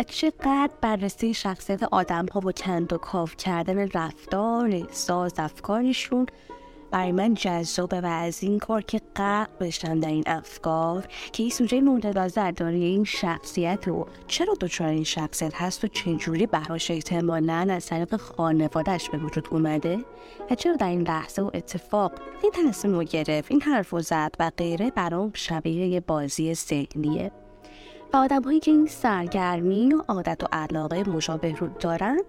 و چقدر بررسی شخصیت آدم ها و کند و کاف کردن رفتار احساس افکارشون برای من جذابه و از این کار که غرق بشم در این افکار که این سوژه مورد داره این شخصیت و چرا دچار این شخصیت هست و چجوری براش احتمالا از طریق خانوادهش به وجود اومده؟ و چرا در این لحظه و اتفاق این تصمیم رو گرفت این حرف رو زد و غیره برام شبیه یه بازی ذهنیه؟ و آدم هایی که این سرگرمی و عادت و علاقه مشابه رو دارن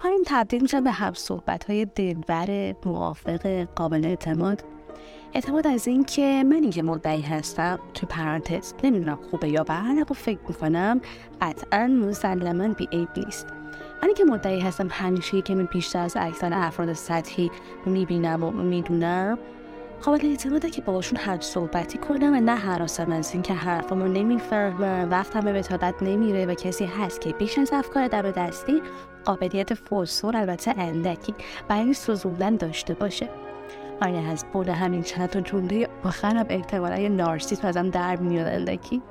همین تبدیل میشن به هم صحبت های دلبر موافق قابل اعتماد. اعتماد از این که من که مدعی هستم تو پرانتز نمی‌دونم خوبه یا بد اما فکر می‌کنم قطعا مسلما بی عیب نیست. من که مدعی هستم همیشه که من بیشتر از اکثر افراد سطحی می‌بینم و می‌دونم قابل اعتماده که باشون هر صحبتی کنم و نه حراسم از اینکه حرفمو نمی‌فهمم وقتم به بتادت نمیره و کسی هست که بیش از افکار دم دستی قابلیت فوسور البته اندکی برای سوزوندن داشته باشه. آیا از بود همین چند تا جمله آخرم احتمالا یه نارسیسم ازم در میاد اندکی.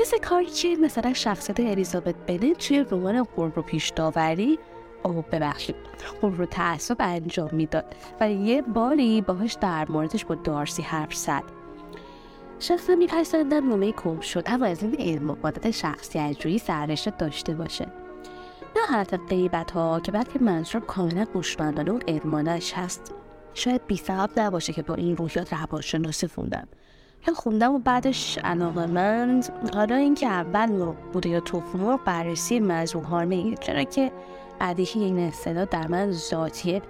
مثل کاری که مثلا شخصیت الیزابت بنت توی رمان قرب و پیش داوری او ببخشید. اون رو تعصب انجام می‌داد و یه باری باهاش در موردش با دارسی حرف زد. شخصا میپسندم مومه کم شد اما از این علم و عادت شخصی اجروی سررشته داشته باشه. نه حالت قیبت ها که بلکه منظور کاملا گوشمندانه و ارمانش هست. شاید بی سبب نباشه که با این روحیات روانشناسی خوندم. یا خوندم و بعدش علاقه من حالا اینکه اول بوده یا توفمو بررسی موضوع چرا که بدیهی این اصطلاح در من ذاتیه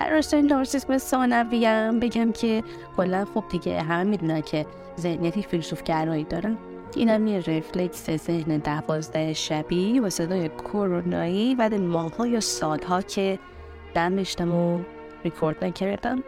در راستای نارسیسم ثانویم بگم که کلا خب دیگه همه می‌دونن که ذهنیتی فیلسوف گرایی دارن. اینم یه رفلکس ذهن دوازده شبی و صدای کرونایی بعد ماهها یا سالها که دم و ریکورد نکردم.